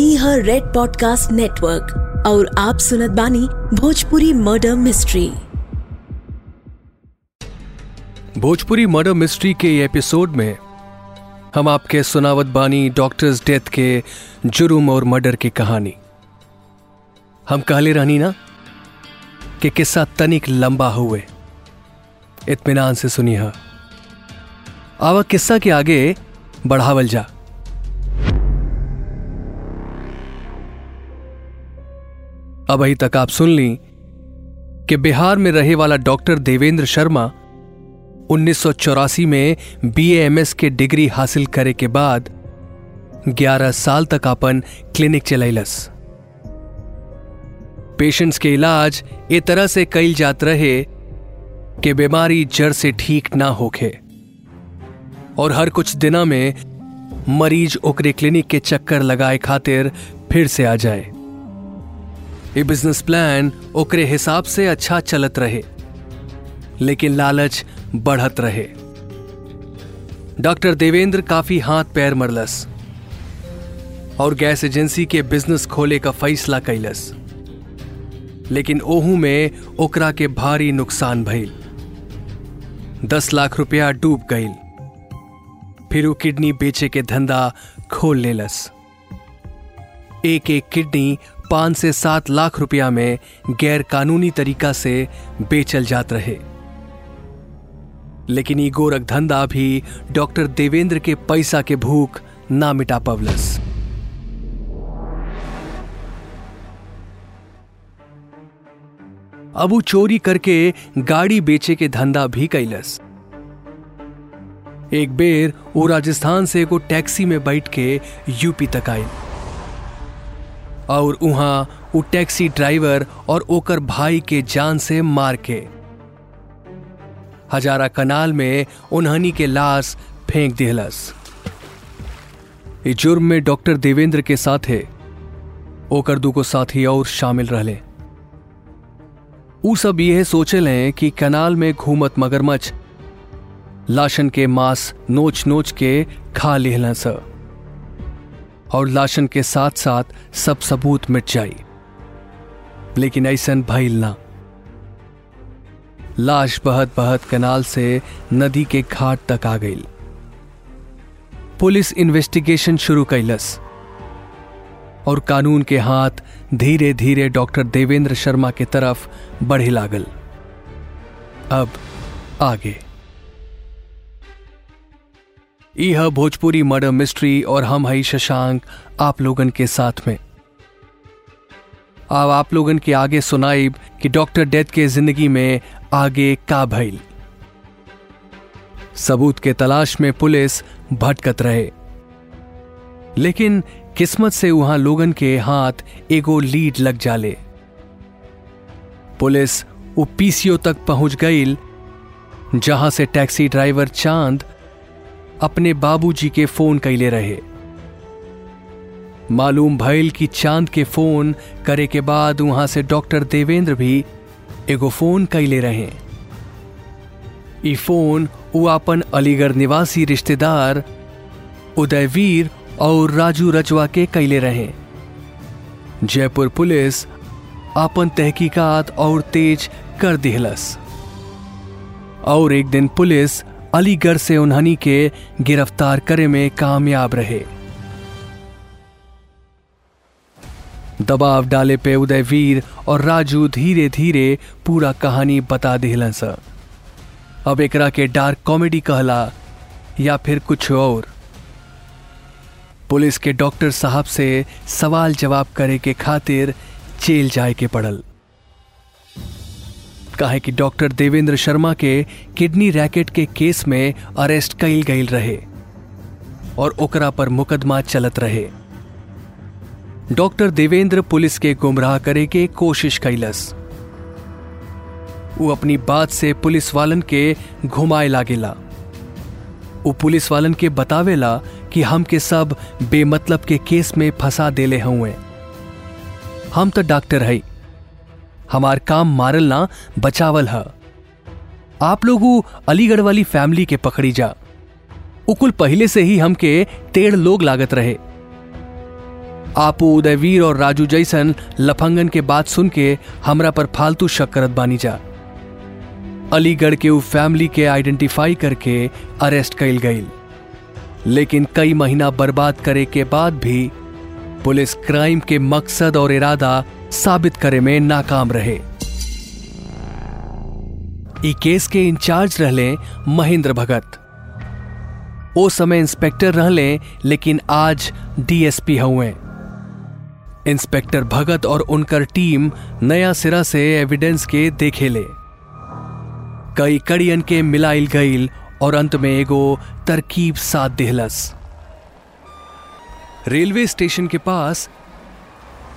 ई हर Red podcast network और आप सुनत बानी Bhojpuri murder mystery Bhojpuri murder mystery के एपिसोड में हम आपके सुनावत बानी डॉक्टर्स डेथ के जुर्म और मर्डर की कहानी। हम कहले रहनी ना कि किस्सा तनिक लंबा हुए। इतमान से सुनी हा आवा किस्सा के आगे बढ़ावल जा। अभी तक आप सुन ली कि बिहार में रहे वाला डॉक्टर देवेंद्र शर्मा उन्नीस सौ चौरासी में बीएएमएस के डिग्री हासिल करे के बाद 11 साल तक अपन क्लिनिक चलैलस। पेशेंट्स के इलाज ए तरह से कईल जात रहे कि बीमारी जड़ से ठीक ना होखे। और हर कुछ दिना में मरीज़ ओकरे क्लिनिक के चक्कर लगाए खातिर फिर से आ जाए। ये बिज़नेस प्लान ओकरे हिसाब से अच्छा चलत रहे, लेकिन लालच बढ़त रहे। डॉक्टर देवेंद्र काफ़ी हाथ पैर मरलस और गैस एजेंसी के बिज़नेस खोले का फैसला कैलस। लेकिन ओहू में ओकरा के भारी नुकसान भइल। दस लाख रुपया डूब गई फिर वो किडनी बेचे के धंधा खोल लेलस। एक एक किडनी पाँच से सात लाख रुपया में गैर कानूनी तरीका से बेचल जात रहे। लेकिन ये गोरख धंधा भी डॉक्टर देवेंद्र के पैसा के भूख ना मिटा पवलस। अब वो चोरी करके गाड़ी बेचे के धंधा भी कैलस। एक बेर वो राजस्थान से एगो टैक्सी में बैठ के यूपी तक आयल और वहाँ वो टैक्सी ड्राइवर और ओकर भाई के जान से मार के। हजारा कनाल में उन्हनी के लाश फेंक दिहलस। इस जुर्म में डॉक्टर देवेंद्र के साथ है ओकर दूगो साथी और शामिल रहले। सब यह सोचल हैं कि कनाल में घूमत मगरमच्छ लाशन के मांस नोच नोच के खा लेहलन स और लाशन के साथ साथ सब सबूत मिट जाई लेकिन ऐसन भइल ना। लाश बहत बहत कनाल से नदी के घाट तक आ गई। पुलिस इन्वेस्टिगेशन शुरू कैलस। और कानून के हाथ धीरे धीरे डॉक्टर देवेंद्र शर्मा के तरफ़ बढ़े लागल। अब आगे। यह भोजपुरी मर्डर मिस्ट्री और हम हई शशांक, आप लोगन के साथ में। अब आप लोगन के आगे सुनाइब कि डॉक्टर डेथ के ज़िंदगी में आगे का भइल। सबूत के तलाश में पुलिस भटकत रहे। लेकिन किस्मत से वहाँ लोगन के हाथ एगो लीड लग जाले। पुलिस वो पीसीओ तक पहुँच गई जहाँ से टैक्सी ड्राइवर चाँद अपने बाबूजी के फ़ोन कैले रहे। मालूम भइल कि चाँद के फ़ोन करे के बाद वहाँ से डॉक्टर देवेंद्र भी एगो फ़ोन कैले रहे। फ़ोन वो अपन अलीगढ़ निवासी रिश्तेदार, उदयवीर और राजू रजवा के कैले रहे। जयपुर पुलिस अपन तहकीकात और तेज कर दिहलस। और एक दिन पुलिस अलीगढ़ से उन्हनी के गिरफ़्तार करे में कामयाब रहे। दबाव डाले पे उदयवीर और राजू धीरे धीरे पूरा कहानी बता दिहलन स। अब एकरा के डार्क कॉमेडी कहला या फिर कुछ और। पुलिस के डॉक्टर साहब से सवाल जवाब करे के खातिर जेल जाए के पड़ल। काहे कि डॉक्टर देवेंद्र शर्मा के किडनी रैकेट के केस में अरेस्ट कईल गईल रहे और ओकरा पर मुकदमा चलत रहे। डॉक्टर देवेंद्र पुलिस के गुमराह करे के कोशिश कैलस। वो अपनी बात से पुलिस वालन के घुमाए लागेला। वो पुलिस वालन के बतावेला कि हम के सब बेमतलब के केस में फंसा देले हुए हम तो डॉक्टर है हमार काम मारल ना, बचावल है। आप लोग अलीगढ़ वाली फैमिली के पकड़ी जा। उकुल पहले से ही हमके तेड़ लोग लागत रहे। आपू उदयवीर और राजू जैसन लफंगन के बात सुन के हमरा पर फालतू शक करत बानी जा। अलीगढ़ के उ फैमिली के आइडेंटिफाई करके अरेस्ट कैल गई लेकिन कई महीना बर्बाद करे के बाद भी पुलिस क्राइम के मकसद और इरादा साबित करे में नाकाम रहे। केस के इंचार्ज रहले महेंद्र भगत। ओ समय इंस्पेक्टर रहले, लेकिन आज डीएसपी हुए इंस्पेक्टर भगत और उनकर टीम नया सिरा से एविडेंस के देखे ले। कई कड़ियन के मिलाइल गईल और अंत में एगो तरकीब साथ देहलस। रेलवे स्टेशन के पास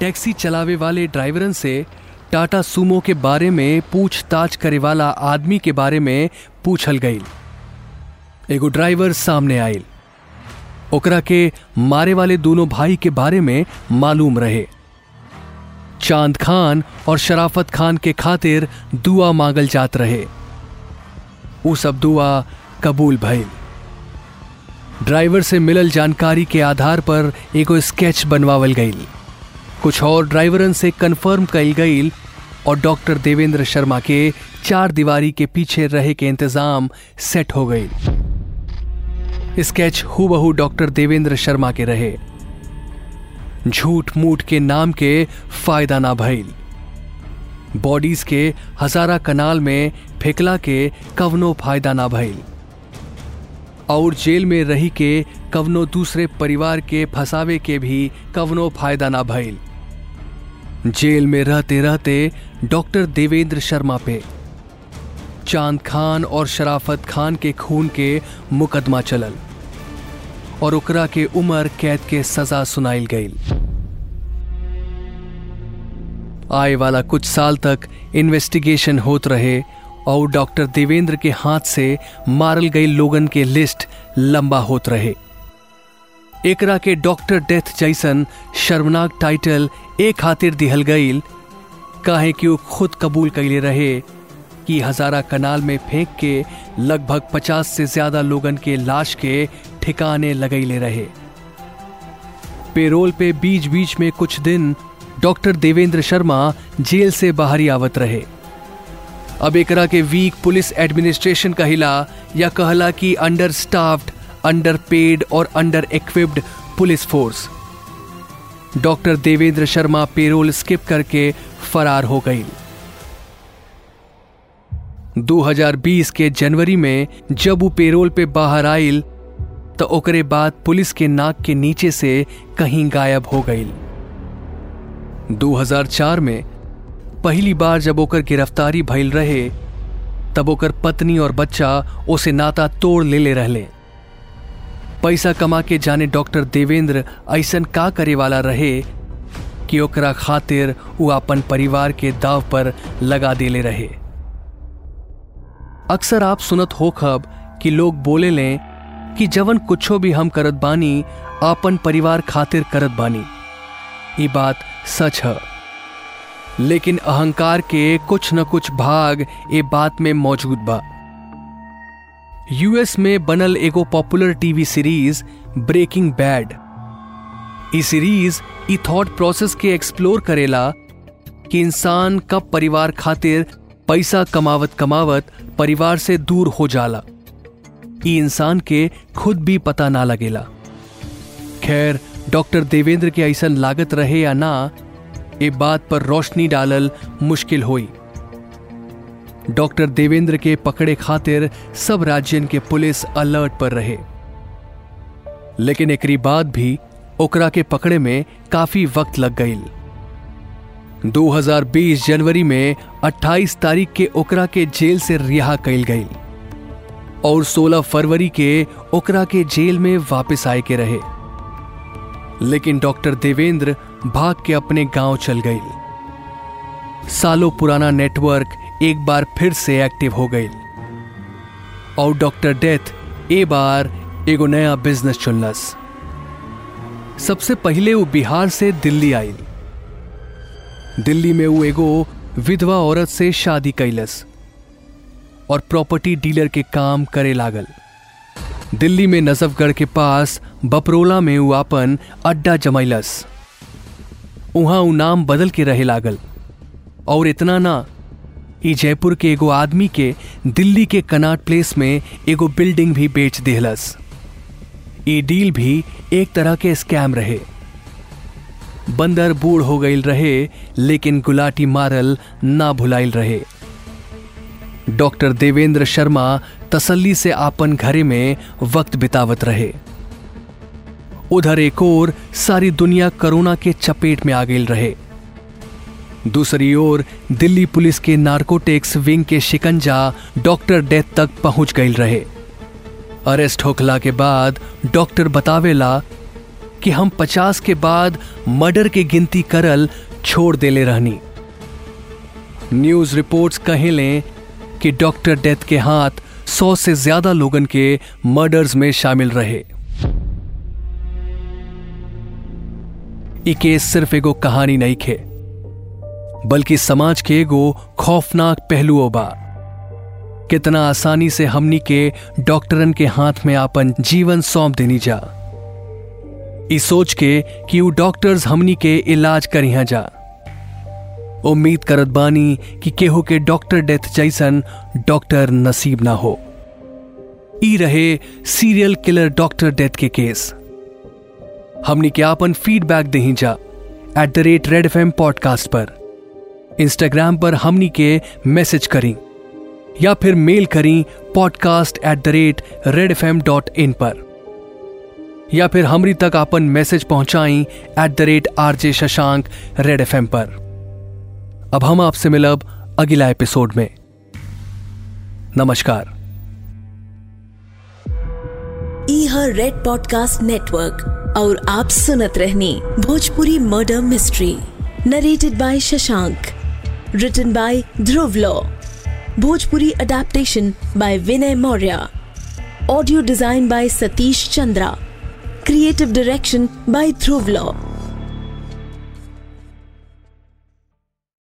टैक्सी चलावे वाले ड्राइवरन से टाटा सुमो के बारे में पूछताछ करे वाला आदमी के बारे में पूछल गई एगो ड्राइवर सामने आयल ओकरा के मारे वाले दोनों भाई के बारे में मालूम रहे। चाँद खान और शराफत खान के खातिर दुआ मांगल जात रहे। उ सब दुआ कबूल भइल। ड्राइवर से मिलल जानकारी के आधार पर एगो स्केच बनवावल गईल कुछ और ड्राइवरन से कंफर्म कई गई और डॉक्टर देवेंद्र शर्मा के चार दीवारी के पीछे रहे के इंतज़ाम सेट हो गई स्केच हूबहू डॉक्टर देवेंद्र शर्मा के रहे। झूठ मूठ के नाम के फ़ायदा ना भइल। बॉडीज के हजारा कनाल में फेकला के कवनो फ़ायदा ना भइल। और जेल में रही के कवनो दूसरे परिवार के फंसावे के भी कवनो फ़ायदा ना भइल। जेल में रहते रहते डॉक्टर देवेंद्र शर्मा पे। चाँद खान और शराफत खान के खून के मुकदमा चलल और ओकरा के उम्र, कैद के सजा सुनाइल गई। आए वाला कुछ साल तक इन्वेस्टिगेशन होत रहे और डॉक्टर देवेंद्र के हाथ से मारल गई लोगन के लिस्ट लंबा होत रहे। एकरा के डॉक्टर डेथ जैसन शर्मनाक टाइटल एक खातिर दिहल गईल काहे कि वो खुद कबूल कैले रहे कि हजारा कनाल में फेंक के लगभग पचास से ज़्यादा लोगन के लाश के ठिकाने लगैले रहे। पेरोल पे बीच बीच में कुछ दिन डॉक्टर देवेंद्र शर्मा जेल से बाहरी आवत रहे। अब एकरा के वीक पुलिस एडमिनिस्ट्रेशन कहिला या कहला कि अंडर स्टाफ्ड अंडर पेड और underequipped police force doctor Devendra Sharma parole skip करके फरार हो गई। 2020 के जनवरी में जब वो पेरोल पे बाहर आयल तो ओकरे बाद पुलिस के नाक के नीचे से कहीं गायब हो गई। 2004 में पहली बार जब ओकर गिरफ्तारी भइल रहे, तब ओकर पत्नी और बच्चा उसे नाता तोड़ ले ले रहले। पैसा कमा के जाने डॉक्टर देवेंद्र ऐसन का करे वाला रहे कि ओकरा खातिर वो अपन परिवार के दाव पर लगा देले रहे। अक्सर आप सुनत हो खब कि लोग बोले लें कि जवन कुछो भी हम करत बानी अपन परिवार खातिर करत बानी। ये बात सच है। लेकिन अहंकार के कुछ न कुछ भाग ये बात में मौजूद बा। यूएस में बनल एगो popular TV series, breaking bad. Series ई थॉट प्रोसेस के एक्सप्लोर करेला कि इंसान कब परिवार खातिर पैसा कमावत कमावत परिवार से दूर हो जाला। ई इंसान के खुद भी पता ना लगेला। खैर, डॉक्टर देवेंद्र के ऐसा लागत रहे या ना, ए बात पर रोशनी डालल मुश्किल हुई। डॉक्टर देवेंद्र के पकड़े खातिर सब राज्यन के पुलिस अलर्ट पर रहे। लेकिन एकरी बाद भी ओकरा के पकड़े में काफ़ी वक्त लग गई 2020 जनवरी में 28 तारीख के ओकरा के जेल से रिहा कैल गई और 16 फरवरी के ओकरा के जेल में वापस आए के रहे। लेकिन डॉक्टर देवेंद्र भाग के अपने गाँव चल गई सालों पुराना नेटवर्क एक बार फिर से एक्टिव हो गई। और डॉक्टर डेथ ए बार एगो नया बिज़नेस चुनलस। सबसे पहले वो बिहार से दिल्ली आई। दिल्ली में वो एगो विधवा औरत से शादी कैलस और प्रॉपर्टी डीलर के काम करे लागल। दिल्ली में नजफगढ़ के पास बपरोला में वो अपन अड्डा जमैलस वहाँ उ नाम बदल के रहे लागल। और इतना ना ई जयपुर के एगो आदमी के दिल्ली के कनाट प्लेस में एगो बिल्डिंग भी बेच देहलस। ई डील भी एक तरह के स्कैम रहे। बंदर बूढ़ हो गईल रहे, लेकिन गुलाटी मारल ना भुलाइल रहे। डॉक्टर देवेंद्र शर्मा तसल्ली से आपन घरे में वक्त बितावत रहे। उधर एक और सारी दुनिया कोरोना के चपेट में आ गई रहे। दूसरी ओर, दिल्ली पुलिस के नार्कोटिक्स विंग के शिकंजा डॉक्टर डेथ तक पहुँच गई रहे। अरेस्ट होखला के बाद, डॉक्टर बतावेला कि हम पचास के बाद मर्डर के गिनती करल छोड़ देले रहनी। न्यूज़ रिपोर्ट्स कहे लें कि डॉक्टर डेथ के हाथ सौ से ज़्यादा लोगन के मर्डर्स में शामिल रहे। केस सिर्फ़ एगो कहानी नहीं खे। बल्कि समाज के एगो खौफनाक पहलुओं बा कितना आसानी से हमनी के डॉक्टरन के हाथ में आपन जीवन सौंप देनी जा। इस सोच के कि वो डॉक्टर्स हमनी के इलाज करिहा जा। उम्मीद करत बानी कि केहू के डॉक्टर डेथ जैसन डॉक्टर नसीब ना हो। ई रहे सीरियल किलर डॉक्टर डेथ के केस। हमनी के आपन फीडबैक दही जा। At the rate Red F podcast पर। इंस्टाग्राम पर हमनी के मैसेज करी, या फिर मेल करी podcast at the rate Red F M dot in पर। या फिर हमरी तक अपन मैसेज पहुंचाई at the rate R J Shashank Red F पर। अब हम आपसे मिलब अगला एपिसोड में। नमस्कार। ई हर रेड पॉडकास्ट नेटवर्क और आप सुनत रहनी Bhojpuri murder mystery narrated by Shashank written by Dhruv Law. Bhojpuri adaptation by Vinay Maurya. Audio design by Satish Chandra. Creative direction by Dhruv Law.